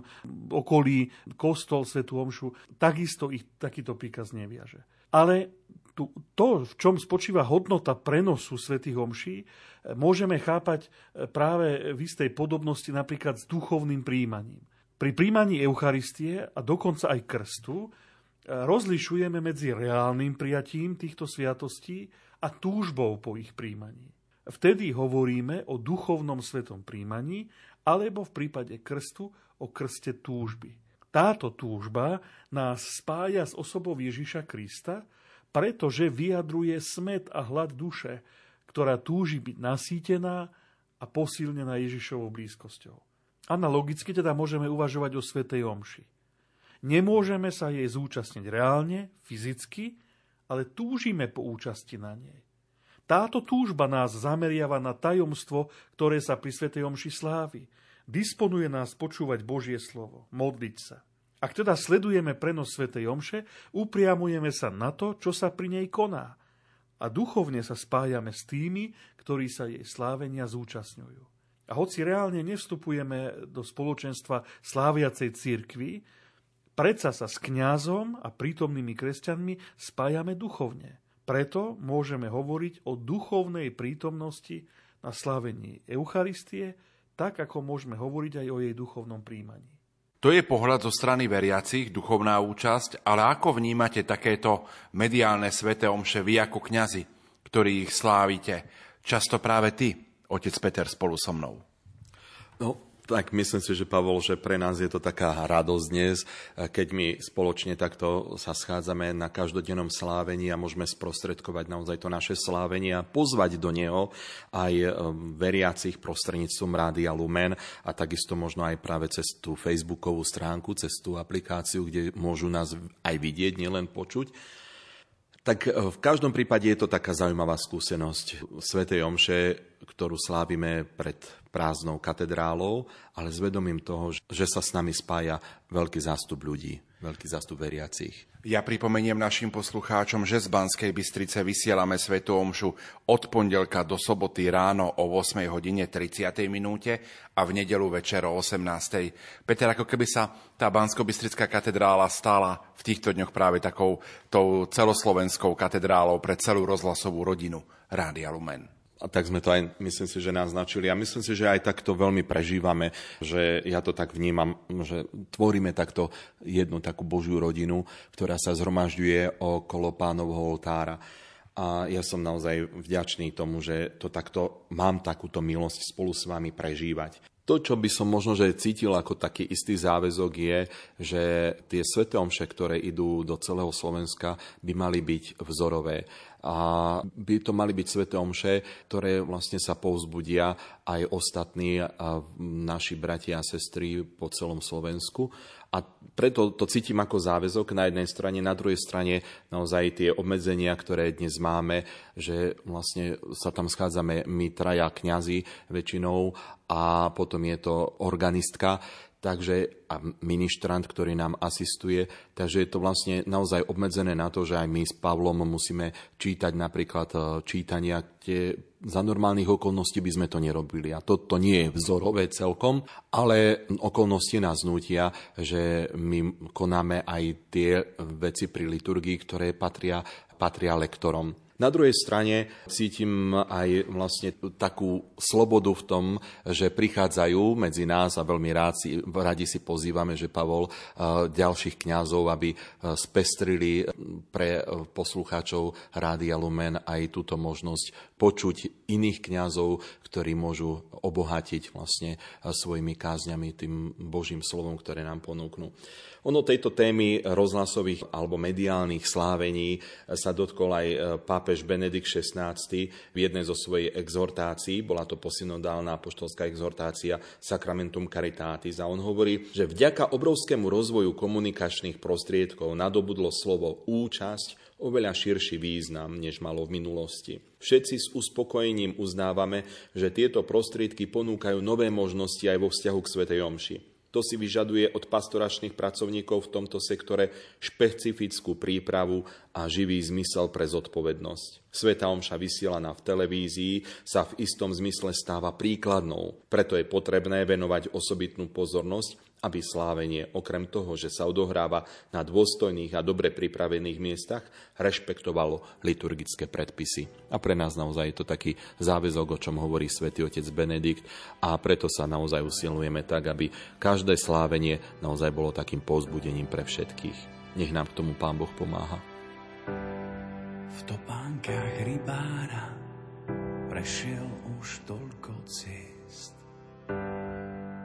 okolí kostol Sv. Omšu, takisto ich takýto príkaz neviaže. Ale tu, to, v čom spočíva hodnota prenosu svätých omší, e, môžeme chápať e, práve v istej podobnosti napríklad s duchovným príjmaním. Pri príjmaní Eucharistie a dokonca aj krstu rozlišujeme medzi reálnym prijatím týchto sviatostí a túžbou po ich príjmaní. Vtedy hovoríme o duchovnom svetom príjmaní alebo v prípade krstu o krste túžby. Táto túžba nás spája s osobou Ježiša Krista, pretože vyjadruje smet a hlad duše, ktorá túži byť nasýtená a posilnená Ježišovou blízkosťou. Analogicky teda môžeme uvažovať o Svetej Omši. Nemôžeme sa jej zúčastniť reálne, fyzicky, ale túžime po účasti na nej. Táto túžba nás zameriava na tajomstvo, ktoré sa pri Svetej Omši slávi. Disponuje nás počúvať Božie slovo, modliť sa. Ak teda sledujeme prenos Svetej Omše, upriamujeme sa na to, čo sa pri nej koná. A duchovne sa spájame s tými, ktorí sa jej slávenia zúčastňujú. A hoci reálne nevstupujeme do spoločenstva sláviacej církvy, Predsa sa s kňazom a prítomnými kresťanmi spájame duchovne. Preto môžeme hovoriť o duchovnej prítomnosti na slávení Eucharistie, tak ako môžeme hovoriť aj o jej duchovnom príjmaní. To je pohľad zo strany veriacich, duchovná účasť, ale ako vnímate takéto mediálne svete omše vy ako kňazi, ktorí ich slávite? Často práve ty, otec Peter, spolu so mnou. No, tak myslím si, že Pavol, že pre nás je to taká radosť dnes, keď my spoločne takto sa schádzame na každodennom slávení a môžeme sprostredkovať naozaj to naše slávenie a pozvať do neho aj e, veriacich prostredníctvom Rádia Lumen a takisto možno aj práve cez tú facebookovú stránku, cez tú aplikáciu, kde môžu nás aj vidieť, nielen počuť. Tak e, v každom prípade je to taká zaujímavá skúsenosť Svetej Omše, ktorú slávime pred prázdnou katedrálou, ale s vedomím toho, že sa s nami spája veľký zástup ľudí, veľký zástup veriacich. Ja pripomeniem našim poslucháčom, že z Banskej Bystrice vysielame Svetu Omšu od pondelka do soboty ráno o 8 hodine 30. minúte a v nedelu večer o 18. Peter, ako keby sa tá Bansko-Bystrická katedrála stala v týchto dňoch práve takou tou celoslovenskou katedrálou pre celú rozhlasovú rodinu Rádia Lumen. A tak sme to aj, myslím si, že naznačili. A myslím si, že aj takto veľmi prežívame, že ja to tak vnímam, že tvoríme takto jednu takú Božiu rodinu, ktorá sa zhromažďuje okolo pánovho oltára. A ja som naozaj vďačný tomu, že to takto mám takúto milosť spolu s vami prežívať. To, čo by som možno že cítil ako taký istý záväzok je, že tie sveté omše, ktoré idú do celého Slovenska, by mali byť vzorové a by to mali byť sveté omše, ktoré vlastne sa povzbudia aj ostatní naši bratia a sestry po celom Slovensku. A preto to cítim ako záväzok na jednej strane, na druhej strane naozaj tie obmedzenia, ktoré dnes máme, že vlastne sa tam schádzame my traja kňazi väčšinou a potom je to organistka, takže, a ministrant, ktorý nám asistuje. Takže je to vlastne naozaj obmedzené na to, že aj my s Pavlom musíme čítať napríklad e, čítania, kde za normálnych okolností by sme to nerobili. A to, to nie je vzorové celkom, ale okolnosti nás nutia, že my konáme aj tie veci pri liturgii, ktoré patria, patria lektorom. Na druhej strane cítim aj vlastne takú slobodu v tom, že prichádzajú medzi nás a veľmi rád si, radi si pozývame, že Pavol eh, ďalších kňazov, aby eh, spestrili pre poslucháčov Rádia Lumen aj túto možnosť počuť iných kňazov, ktorí môžu obohatiť vlastne eh, svojimi kázňami tým Božím slovom, ktoré nám ponúknú. Ono tejto témy rozhlasových alebo mediálnych slávení sa dotkol aj e, pápež Benedikt XVI v jednej zo svojej exhortácií, bola to posynodálna apoštolská exhortácia Sacramentum Caritatis a on hovorí, že vďaka obrovskému rozvoju komunikačných prostriedkov nadobudlo slovo účasť oveľa širší význam, než malo v minulosti. Všetci s uspokojením uznávame, že tieto prostriedky ponúkajú nové možnosti aj vo vzťahu k Svetej Omši. To si vyžaduje od pastoračných pracovníkov v tomto sektore špecifickú prípravu a živý zmysel pre zodpovednosť. Sveta omša vysielaná v televízii sa v istom zmysle stáva príkladnou, preto je potrebné venovať osobitnú pozornosť aby slávenie, okrem toho, že sa odohráva na dôstojných a dobre pripravených miestach, rešpektovalo liturgické predpisy. A pre nás naozaj je to taký záväzok, o čom hovorí svätý otec Benedikt a preto sa naozaj usilujeme tak, aby každé slávenie naozaj bolo takým pozbudením pre všetkých. Nech nám k tomu Pán Boh pomáha. V topánkach rybára prešiel už toľko ciest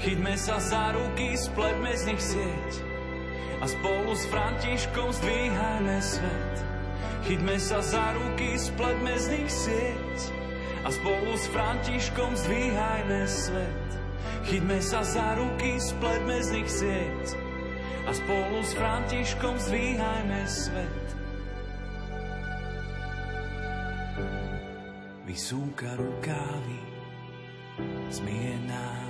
Chytme sa za ruky, spletme z nich sieť a spolu s Františkom zdvíhajme svet. Chytme sa za ruky, spletme z nich sieť a spolu s Františkom zdvíhajme svet. Chytme sa za ruky, spletme z nich sieť a spolu s Františkom zdvíhajme svet. Vysúka rukávy, zmije nám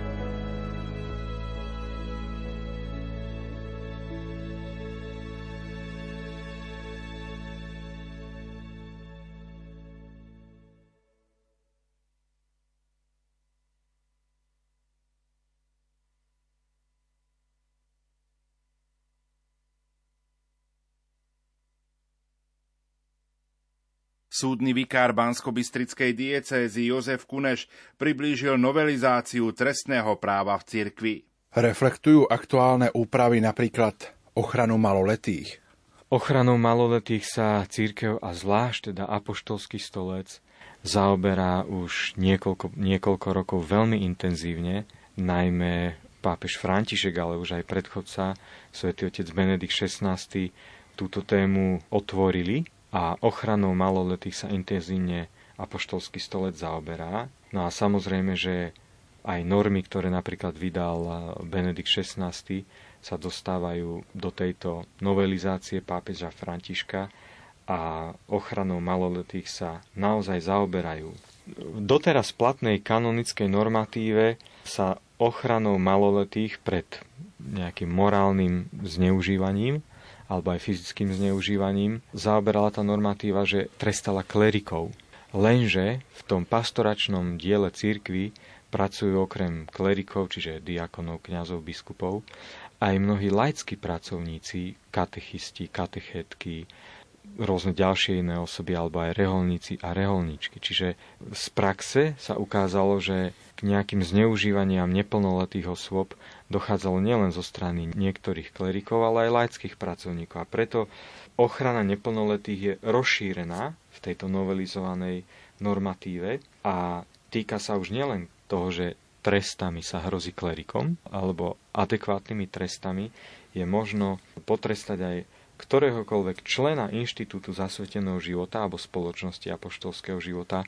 Súdny vikár Bansko-Bystrickej diecézy Jozef Kuneš priblížil novelizáciu trestného práva v cirkvi. Reflektujú aktuálne úpravy napríklad ochranu maloletých? Ochranou maloletých sa církev a zvlášť teda apoštolský stolec zaoberá už niekoľko, niekoľko rokov veľmi intenzívne, najmä pápež František, ale už aj predchodca, svätý otec Benedikt XVI, túto tému otvorili a ochranou maloletých sa intenzívne apoštolský stolec zaoberá. No a samozrejme, že aj normy, ktoré napríklad vydal Benedikt XVI, sa dostávajú do tejto novelizácie pápeža Františka a ochranou maloletých sa naozaj zaoberajú. Doteraz platnej kanonickej normatíve sa ochranou maloletých pred nejakým morálnym zneužívaním alebo aj fyzickým zneužívaním, zaoberala tá normatíva, že trestala klerikov. Lenže v tom pastoračnom diele církvy pracujú okrem klerikov, čiže diakonov, kňazov, biskupov, aj mnohí laickí pracovníci, katechisti, katechetky, rôzne ďalšie iné osoby, alebo aj reholníci a reholníčky. Čiže z praxe sa ukázalo, že k nejakým zneužívaniam neplnoletých osôb dochádzalo nielen zo strany niektorých klerikov, ale aj laických pracovníkov. A preto ochrana neplnoletých je rozšírená v tejto novelizovanej normatíve a týka sa už nielen toho, že trestami sa hrozí klerikom alebo adekvátnymi trestami, je možno potrestať aj ktoréhokoľvek člena inštitútu zasveteného života alebo spoločnosti apoštolského života,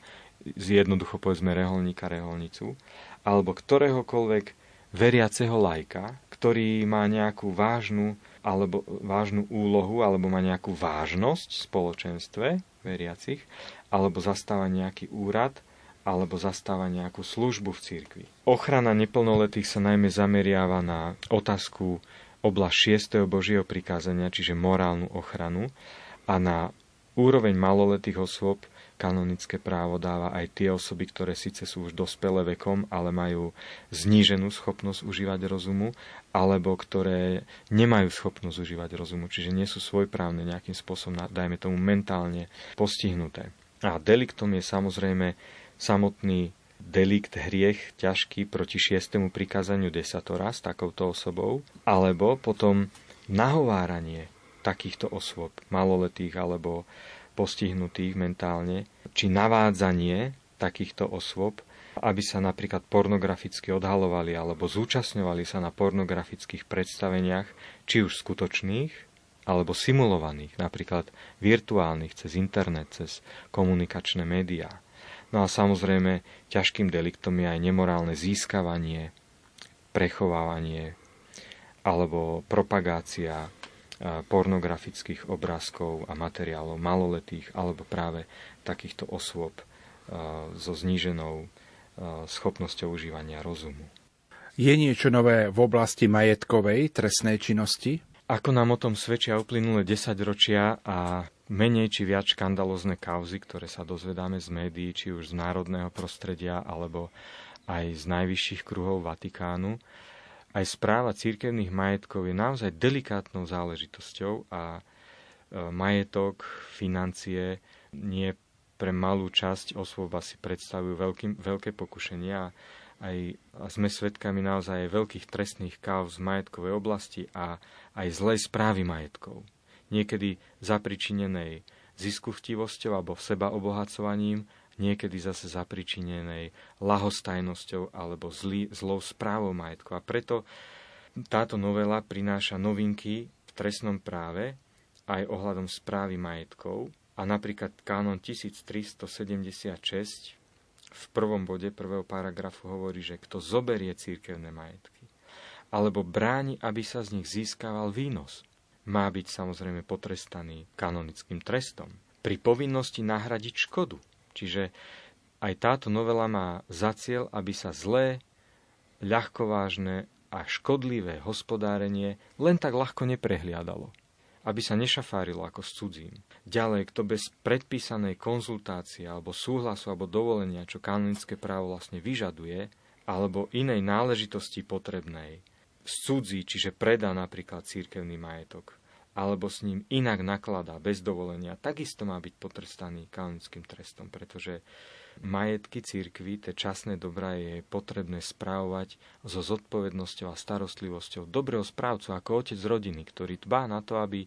jednoducho povedzme reholníka, reholnicu, alebo ktoréhokoľvek veriaceho lajka, ktorý má nejakú vážnu alebo vážnu úlohu, alebo má nejakú vážnosť v spoločenstve veriacich, alebo zastáva nejaký úrad, alebo zastáva nejakú službu v cirkvi. Ochrana neplnoletých sa najmä zameriava na otázku oblasť 6. Božieho prikázania, čiže morálnu ochranu, a na úroveň maloletých osôb kanonické právo dáva aj tie osoby, ktoré síce sú už dospelé vekom, ale majú zníženú schopnosť užívať rozumu, alebo ktoré nemajú schopnosť užívať rozumu, čiže nie sú svojprávne nejakým spôsobom, dajme tomu, mentálne postihnuté. A deliktom je samozrejme samotný delikt, hriech ťažký proti šiestému prikázaniu desatora s takouto osobou, alebo potom nahováranie takýchto osôb, maloletých alebo postihnutých mentálne, či navádzanie takýchto osôb, aby sa napríklad pornograficky odhalovali alebo zúčastňovali sa na pornografických predstaveniach, či už skutočných, alebo simulovaných, napríklad virtuálnych, cez internet, cez komunikačné médiá. No a samozrejme, ťažkým deliktom je aj nemorálne získavanie, prechovávanie alebo propagácia pornografických obrázkov a materiálov maloletých alebo práve takýchto osôb so zníženou schopnosťou užívania rozumu. Je niečo nové v oblasti majetkovej trestnej činnosti? Ako nám o tom svedčia uplynulé 10 ročia a menej či viac škandalozne kauzy, ktoré sa dozvedáme z médií, či už z národného prostredia alebo aj z najvyšších kruhov Vatikánu, aj správa církevných majetkov je naozaj delikátnou záležitosťou a e, majetok, financie nie pre malú časť osôb asi predstavujú veľký, veľké pokušenia aj, a sme svedkami naozaj veľkých trestných káv z majetkovej oblasti a aj zlej správy majetkov. Niekedy zapričinenej ziskuchtivosťou alebo seba obohacovaním niekedy zase zapričinenej lahostajnosťou alebo zlý, zlou správou majetku. A preto táto novela prináša novinky v trestnom práve aj ohľadom správy majetkov. A napríklad kánon 1376 v prvom bode prvého paragrafu hovorí, že kto zoberie církevné majetky alebo bráni, aby sa z nich získaval výnos, má byť samozrejme potrestaný kanonickým trestom. Pri povinnosti nahradiť škodu Čiže aj táto novela má za cieľ, aby sa zlé, ľahkovážne a škodlivé hospodárenie len tak ľahko neprehliadalo. Aby sa nešafárilo ako s cudzím. Ďalej, kto bez predpísanej konzultácie alebo súhlasu alebo dovolenia, čo kanonické právo vlastne vyžaduje, alebo inej náležitosti potrebnej, z cudzí, čiže predá napríklad církevný majetok, alebo s ním inak nakladá bez dovolenia, takisto má byť potrestaný kanonickým trestom, pretože majetky církvy, tie časné dobrá je potrebné správovať so zodpovednosťou a starostlivosťou dobrého správcu ako otec rodiny, ktorý dbá na to, aby,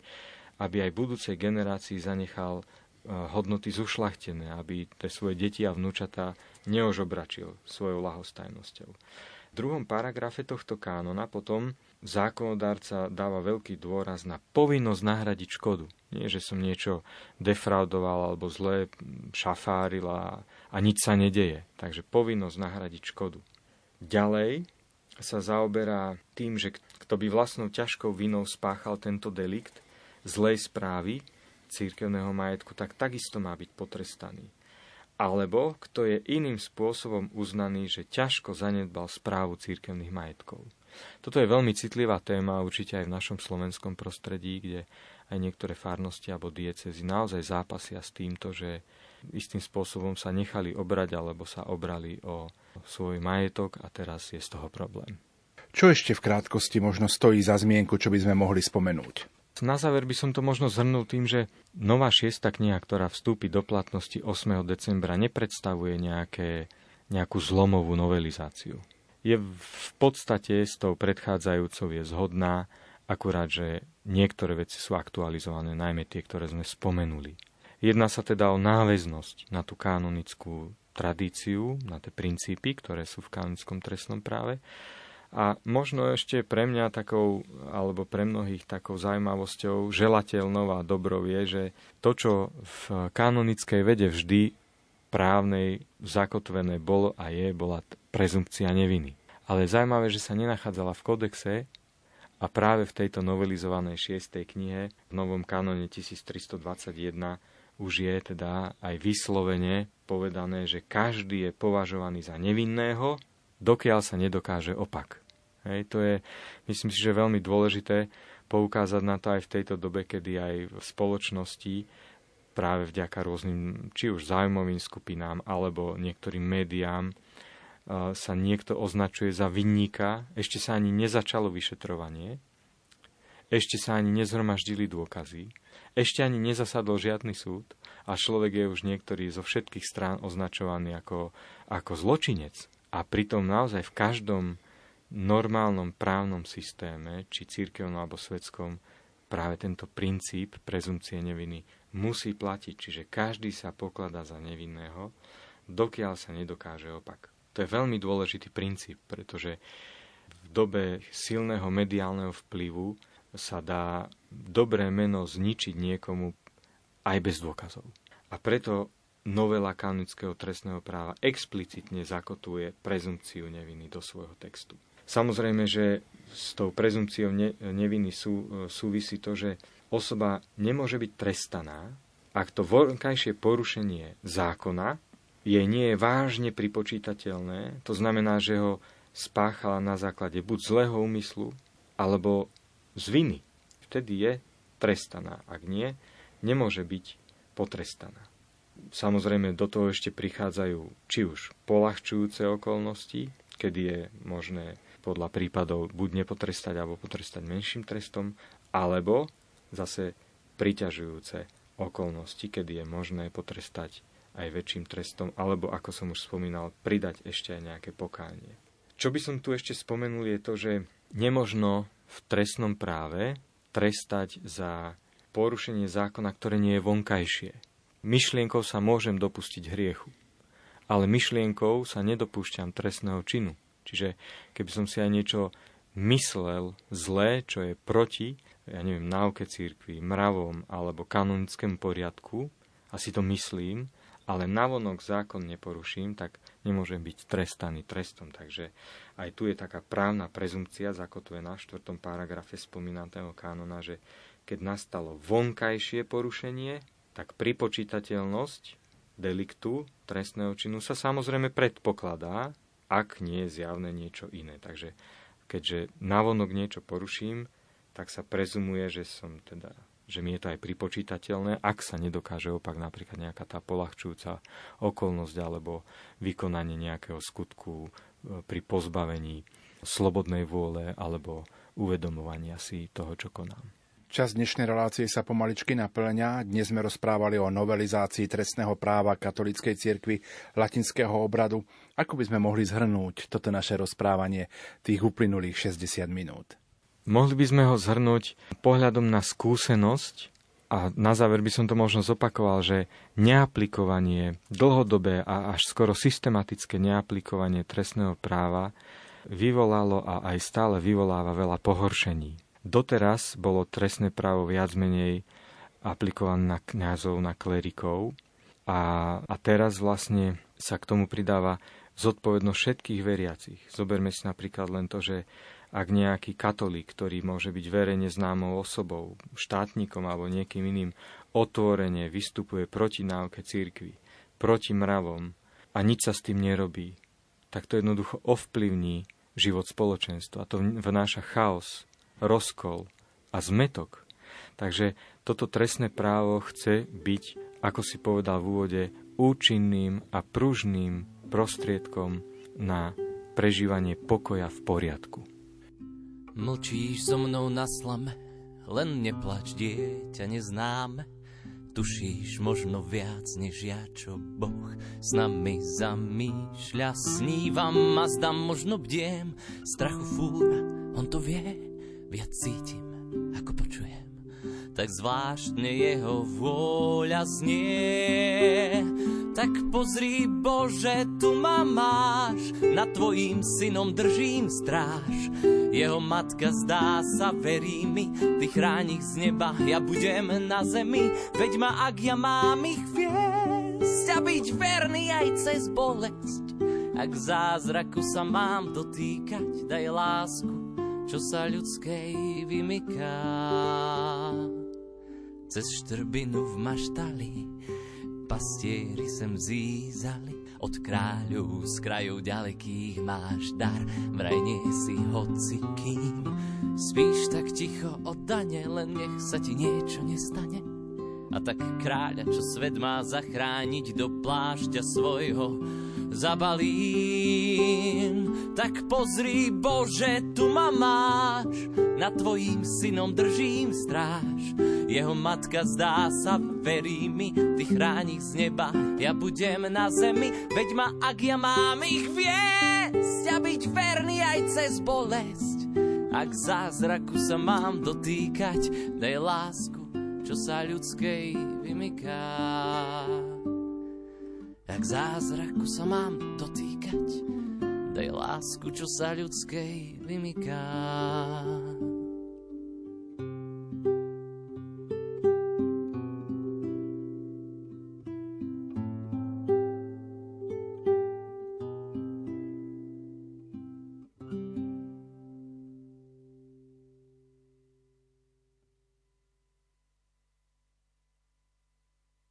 aby aj budúcej generácii zanechal eh, hodnoty zušlachtené, aby tie svoje deti a vnúčatá neožobračil svojou lahostajnosťou. V druhom paragrafe tohto kánona potom zákonodárca dáva veľký dôraz na povinnosť nahradiť škodu. Nie, že som niečo defraudoval alebo zle šafáril a, a nič sa nedeje. Takže povinnosť nahradiť škodu. Ďalej sa zaoberá tým, že kto by vlastnou ťažkou vinou spáchal tento delikt zlej správy církevného majetku, tak takisto má byť potrestaný. Alebo kto je iným spôsobom uznaný, že ťažko zanedbal správu církevných majetkov. Toto je veľmi citlivá téma, určite aj v našom slovenskom prostredí, kde aj niektoré farnosti alebo diecezy naozaj zápasia s týmto, že istým spôsobom sa nechali obrať alebo sa obrali o svoj majetok a teraz je z toho problém. Čo ešte v krátkosti možno stojí za zmienku, čo by sme mohli spomenúť? Na záver by som to možno zhrnul tým, že nová šiesta kniha, ktorá vstúpi do platnosti 8. decembra, nepredstavuje nejaké, nejakú zlomovú novelizáciu je v podstate s tou predchádzajúcou je zhodná, akurát, že niektoré veci sú aktualizované, najmä tie, ktoré sme spomenuli. Jedná sa teda o náväznosť na tú kanonickú tradíciu, na tie princípy, ktoré sú v kanonickom trestnom práve A možno ešte pre mňa takou, alebo pre mnohých takou zaujímavosťou, želateľnou a dobrou je, že to, čo v kanonickej vede vždy právnej zakotvené bolo a je, bola prezumpcia neviny. Ale zaujímavé, že sa nenachádzala v kodexe a práve v tejto novelizovanej šiestej knihe v novom kanone 1321 už je teda aj vyslovene povedané, že každý je považovaný za nevinného, dokiaľ sa nedokáže opak. Hej, to je, myslím si, že veľmi dôležité poukázať na to aj v tejto dobe, kedy aj v spoločnosti práve vďaka rôznym, či už zájmovým skupinám, alebo niektorým médiám, sa niekto označuje za vinníka, ešte sa ani nezačalo vyšetrovanie, ešte sa ani nezhromaždili dôkazy, ešte ani nezasadol žiadny súd a človek je už niektorý zo všetkých strán označovaný ako, ako zločinec. A pritom naozaj v každom normálnom právnom systéme, či církevnom alebo svetskom, práve tento princíp prezumcie neviny musí platiť. Čiže každý sa pokladá za nevinného, dokiaľ sa nedokáže opak. To je veľmi dôležitý princíp, pretože v dobe silného mediálneho vplyvu sa dá dobré meno zničiť niekomu aj bez dôkazov. A preto novela kanonického trestného práva explicitne zakotuje prezumciu neviny do svojho textu. Samozrejme, že s tou prezumciou neviny sú, súvisí to, že osoba nemôže byť trestaná, ak to vonkajšie porušenie zákona jej nie je vážne pripočítateľné, to znamená, že ho spáchala na základe buď zlého úmyslu, alebo z viny. Vtedy je trestaná. Ak nie, nemôže byť potrestaná. Samozrejme, do toho ešte prichádzajú či už polahčujúce okolnosti, kedy je možné podľa prípadov buď nepotrestať alebo potrestať menším trestom, alebo zase priťažujúce okolnosti, kedy je možné potrestať aj väčším trestom, alebo ako som už spomínal, pridať ešte aj nejaké pokánie. Čo by som tu ešte spomenul je to, že nemožno v trestnom práve trestať za porušenie zákona, ktoré nie je vonkajšie. Myšlienkou sa môžem dopustiť hriechu, ale myšlienkou sa nedopúšťam trestného činu. Čiže keby som si aj niečo myslel zlé, čo je proti, ja neviem, náuke církvy, mravom alebo kanonickému poriadku, a si to myslím, ale navonok zákon neporuším, tak nemôžem byť trestaný trestom. Takže aj tu je taká právna prezumcia zakotvená v 4. paragrafe spomínaného kánona, že keď nastalo vonkajšie porušenie, tak pripočítateľnosť deliktu trestného činu sa samozrejme predpokladá, ak nie je zjavné niečo iné. Takže keďže navonok niečo poruším, tak sa prezumuje, že som teda že mi je to aj pripočítateľné, ak sa nedokáže opak napríklad nejaká tá polahčujúca okolnosť alebo vykonanie nejakého skutku e, pri pozbavení slobodnej vôle alebo uvedomovania si toho, čo konám. Čas dnešnej relácie sa pomaličky naplňa. Dnes sme rozprávali o novelizácii trestného práva katolíckej cirkvi latinského obradu. Ako by sme mohli zhrnúť toto naše rozprávanie tých uplynulých 60 minút? Mohli by sme ho zhrnúť pohľadom na skúsenosť a na záver by som to možno zopakoval, že neaplikovanie, dlhodobé a až skoro systematické neaplikovanie trestného práva vyvolalo a aj stále vyvoláva veľa pohoršení. Doteraz bolo trestné právo viac menej aplikované na kňazov, na klerikov a, a teraz vlastne sa k tomu pridáva zodpovednosť všetkých veriacich. Zoberme si napríklad len to, že ak nejaký katolík, ktorý môže byť verejne známou osobou, štátnikom alebo niekým iným, otvorene vystupuje proti náuke církvy, proti mravom a nič sa s tým nerobí, tak to jednoducho ovplyvní život spoločenstva. A to vnáša chaos, rozkol a zmetok. Takže toto trestné právo chce byť, ako si povedal v úvode, účinným a pružným prostriedkom na prežívanie pokoja v poriadku. Mlčíš so mnou na slame, len neplač, dieťa neznáme. Tušíš možno viac než ja, čo Boh s nami zamýšľa. Snívam a zdám, možno bdiem, strachu fúra, on to vie viac cítim, ako počujem. Tak zvláštne jeho vôľa znie. Tak pozri Bože, tu ma máš, nad tvojím synom držím stráž. Jeho matka zdá sa, verí mi, ty chráň ich z neba, ja budem na zemi, veď ma, ak ja mám ich viesť a byť verný aj cez bolesť. Ak zázraku sa mám dotýkať, daj lásku, čo sa ľudskej vymyká. Cez štrbinu v maštali pastieri sem zízali, od kráľov z krajov ďalekých máš dar, vraj nie si hoci kým. Spíš tak ticho oddane, len nech sa ti niečo nestane. A tak kráľa, čo svet má zachrániť do plášťa svojho, zabalím. Tak pozri, Bože, tu ma máš, nad tvojím synom držím stráž. Jeho matka zdá sa, verí mi, ty chráni z neba, ja budem na zemi, veď ma, ak ja mám ich viesť a byť verný aj cez bolesť. Ak zázraku sa mám dotýkať, daj lásku, čo sa ľudskej vymyká. Ak zázraku sa mám dotýkať, daj lásku, čo sa ľudskej vymyká.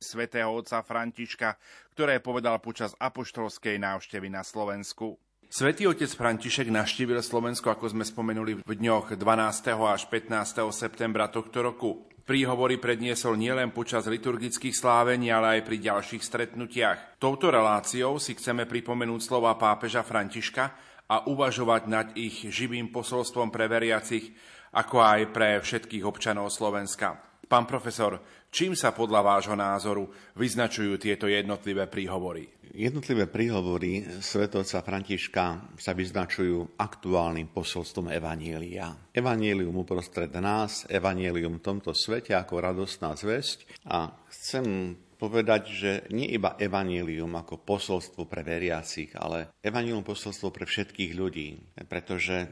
Svätého otca Františka, ktoré povedal počas apoštolskej návštevy na Slovensku. Svetý otec František navštívil Slovensko, ako sme spomenuli, v dňoch 12. až 15. septembra tohto roku. Príhovory predniesol nielen počas liturgických slávení, ale aj pri ďalších stretnutiach. Touto reláciou si chceme pripomenúť slova pápeža Františka a uvažovať nad ich živým posolstvom pre veriacich, ako aj pre všetkých občanov Slovenska. Pán profesor, čím sa podľa vášho názoru vyznačujú tieto jednotlivé príhovory? Jednotlivé príhovory svetovca Františka sa vyznačujú aktuálnym posolstvom Evanielia. Evanielium uprostred nás, Evanielium v tomto svete ako radostná zväzť a chcem povedať, že nie iba Evanielium ako posolstvo pre veriacich, ale Evanielium posolstvo pre všetkých ľudí, pretože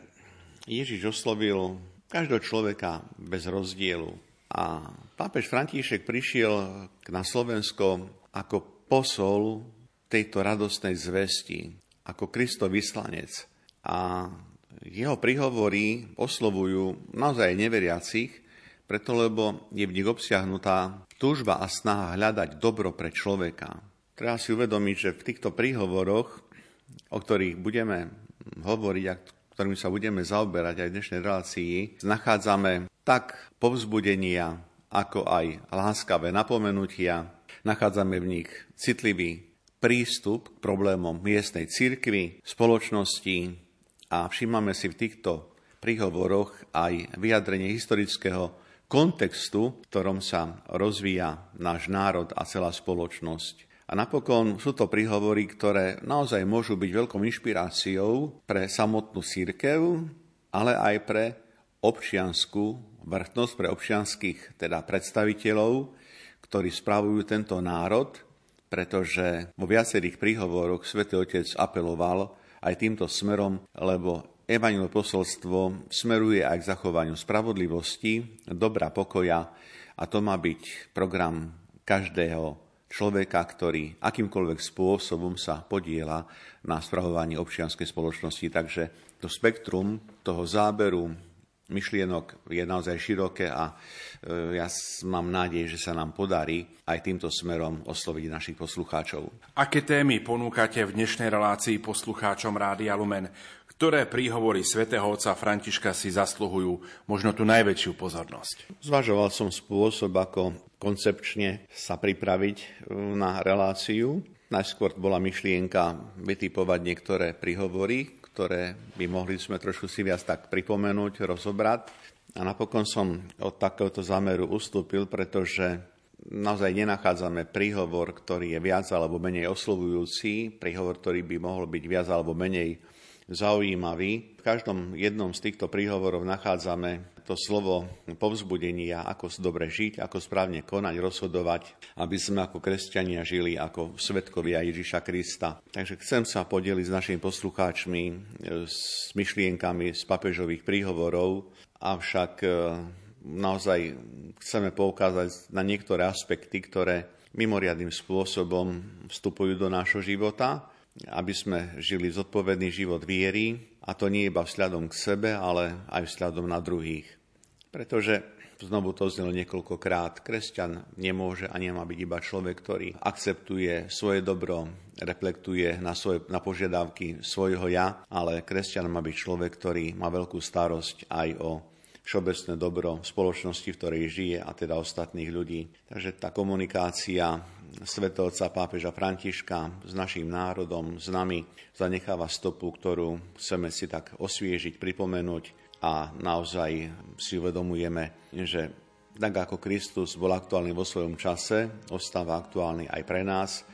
Ježiš oslovil každého človeka bez rozdielu, a pápež František prišiel na Slovensko ako posol tejto radostnej zvesti, ako Kristo vyslanec. A jeho prihovory oslovujú naozaj neveriacich, preto lebo je v nich obsiahnutá túžba a snaha hľadať dobro pre človeka. Treba si uvedomiť, že v týchto príhovoroch, o ktorých budeme hovoriť a ktorými sa budeme zaoberať aj v dnešnej relácii, nachádzame tak povzbudenia, ako aj láskavé napomenutia. Nachádzame v nich citlivý prístup k problémom miestnej cirkvy, spoločnosti a všímame si v týchto príhovoroch aj vyjadrenie historického kontextu, v ktorom sa rozvíja náš národ a celá spoločnosť. A napokon sú to príhovory, ktoré naozaj môžu byť veľkou inšpiráciou pre samotnú církev, ale aj pre občianskú vrchnosť pre občianských teda predstaviteľov, ktorí spravujú tento národ, pretože vo viacerých príhovoroch svätý Otec apeloval aj týmto smerom, lebo Evangelové posolstvo smeruje aj k zachovaniu spravodlivosti, dobra pokoja a to má byť program každého človeka, ktorý akýmkoľvek spôsobom sa podiela na spravovaní občianskej spoločnosti. Takže to spektrum toho záberu myšlienok je naozaj široké a e, ja mám nádej, že sa nám podarí aj týmto smerom osloviť našich poslucháčov. Aké témy ponúkate v dnešnej relácii poslucháčom Rádia Lumen? Ktoré príhovory svätého otca Františka si zasluhujú možno tú najväčšiu pozornosť? Zvažoval som spôsob, ako koncepčne sa pripraviť e, na reláciu. Najskôr bola myšlienka vytipovať niektoré príhovory, ktoré by mohli sme trošku si viac tak pripomenúť, rozobrať. A napokon som od takéhoto zámeru ustúpil, pretože naozaj nenachádzame príhovor, ktorý je viac alebo menej oslovujúci, príhovor, ktorý by mohol byť viac alebo menej zaujímavý. V každom jednom z týchto príhovorov nachádzame to slovo povzbudenia, ako dobre žiť, ako správne konať, rozhodovať, aby sme ako kresťania žili ako svetkovia Ježiša Krista. Takže chcem sa podeliť s našimi poslucháčmi s myšlienkami z papežových príhovorov, avšak e, naozaj chceme poukázať na niektoré aspekty, ktoré mimoriadným spôsobom vstupujú do nášho života, aby sme žili zodpovedný život viery, a to nie iba vzhľadom k sebe, ale aj vzhľadom na druhých. Pretože znovu to znelo niekoľkokrát, kresťan nemôže a nemá byť iba človek, ktorý akceptuje svoje dobro, reflektuje na, svoje, na požiadavky svojho ja, ale kresťan má byť človek, ktorý má veľkú starosť aj o všeobecné dobro spoločnosti, v ktorej žije a teda ostatných ľudí. Takže tá komunikácia svetovca pápeža Františka s našim národom, s nami, zanecháva stopu, ktorú chceme si tak osviežiť, pripomenúť a naozaj si uvedomujeme, že tak ako Kristus bol aktuálny vo svojom čase, ostáva aktuálny aj pre nás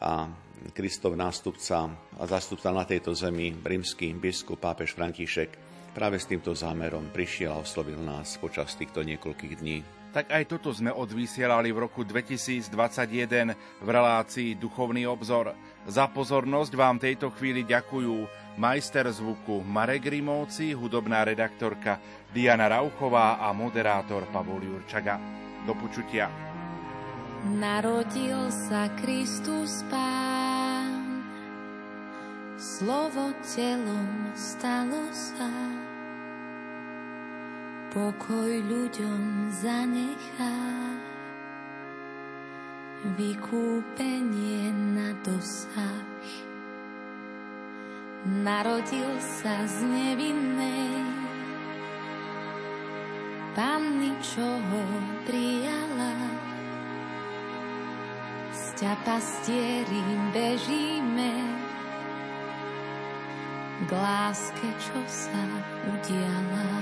a Kristov nástupca a zástupca na tejto zemi, rímsky biskup pápež František, práve s týmto zámerom prišiel a oslovil nás počas týchto niekoľkých dní. Tak aj toto sme odvysielali v roku 2021 v relácii Duchovný obzor. Za pozornosť vám tejto chvíli ďakujú majster zvuku Marek Rimovci, hudobná redaktorka Diana Rauchová a moderátor Pavol Jurčaga. Do počutia. Narodil sa Kristus Pán, slovo telom stalo sa pokoj ľuďom zanechá. Vykúpenie na dosah. Narodil sa z nevinnej panny, čo ho prijala. Z ťa pastieri bežíme k láske, čo sa udiala.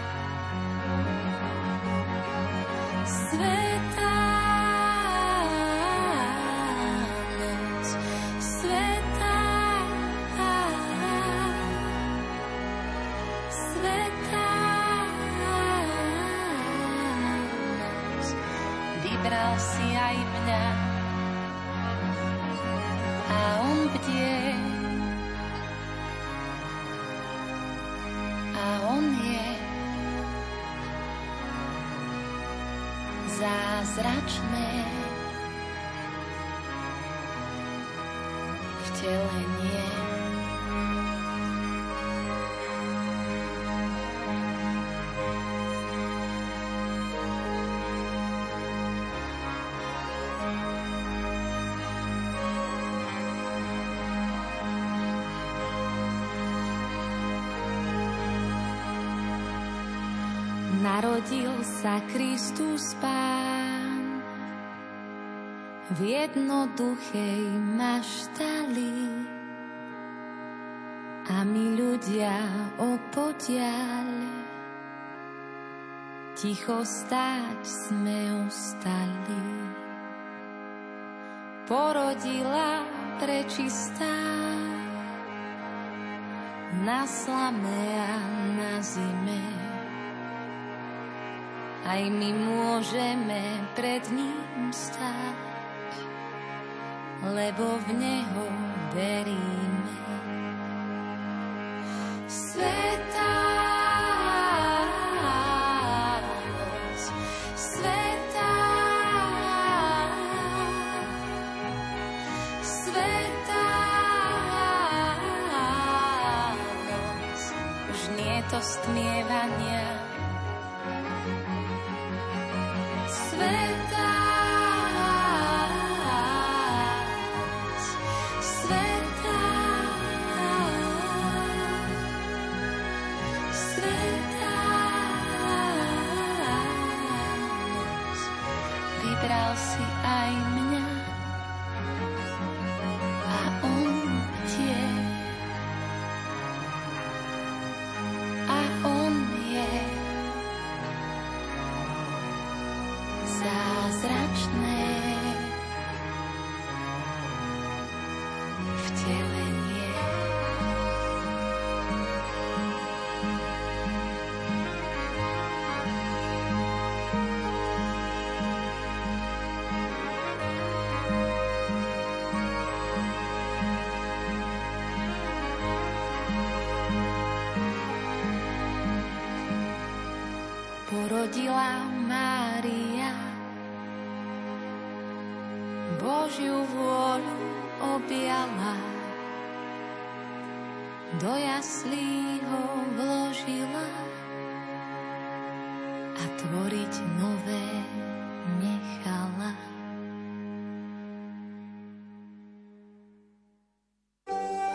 Sveta Narodil sa Kristus Pán v jednoduchej maštali. A my ľudia opodiaľ ticho stáť sme ostali. Porodila prečistá. Na slame a na zime. Aj my môžeme pred ním stať, lebo v Neho veríme. Svetá noc, svetá, svetá noc, už deal out.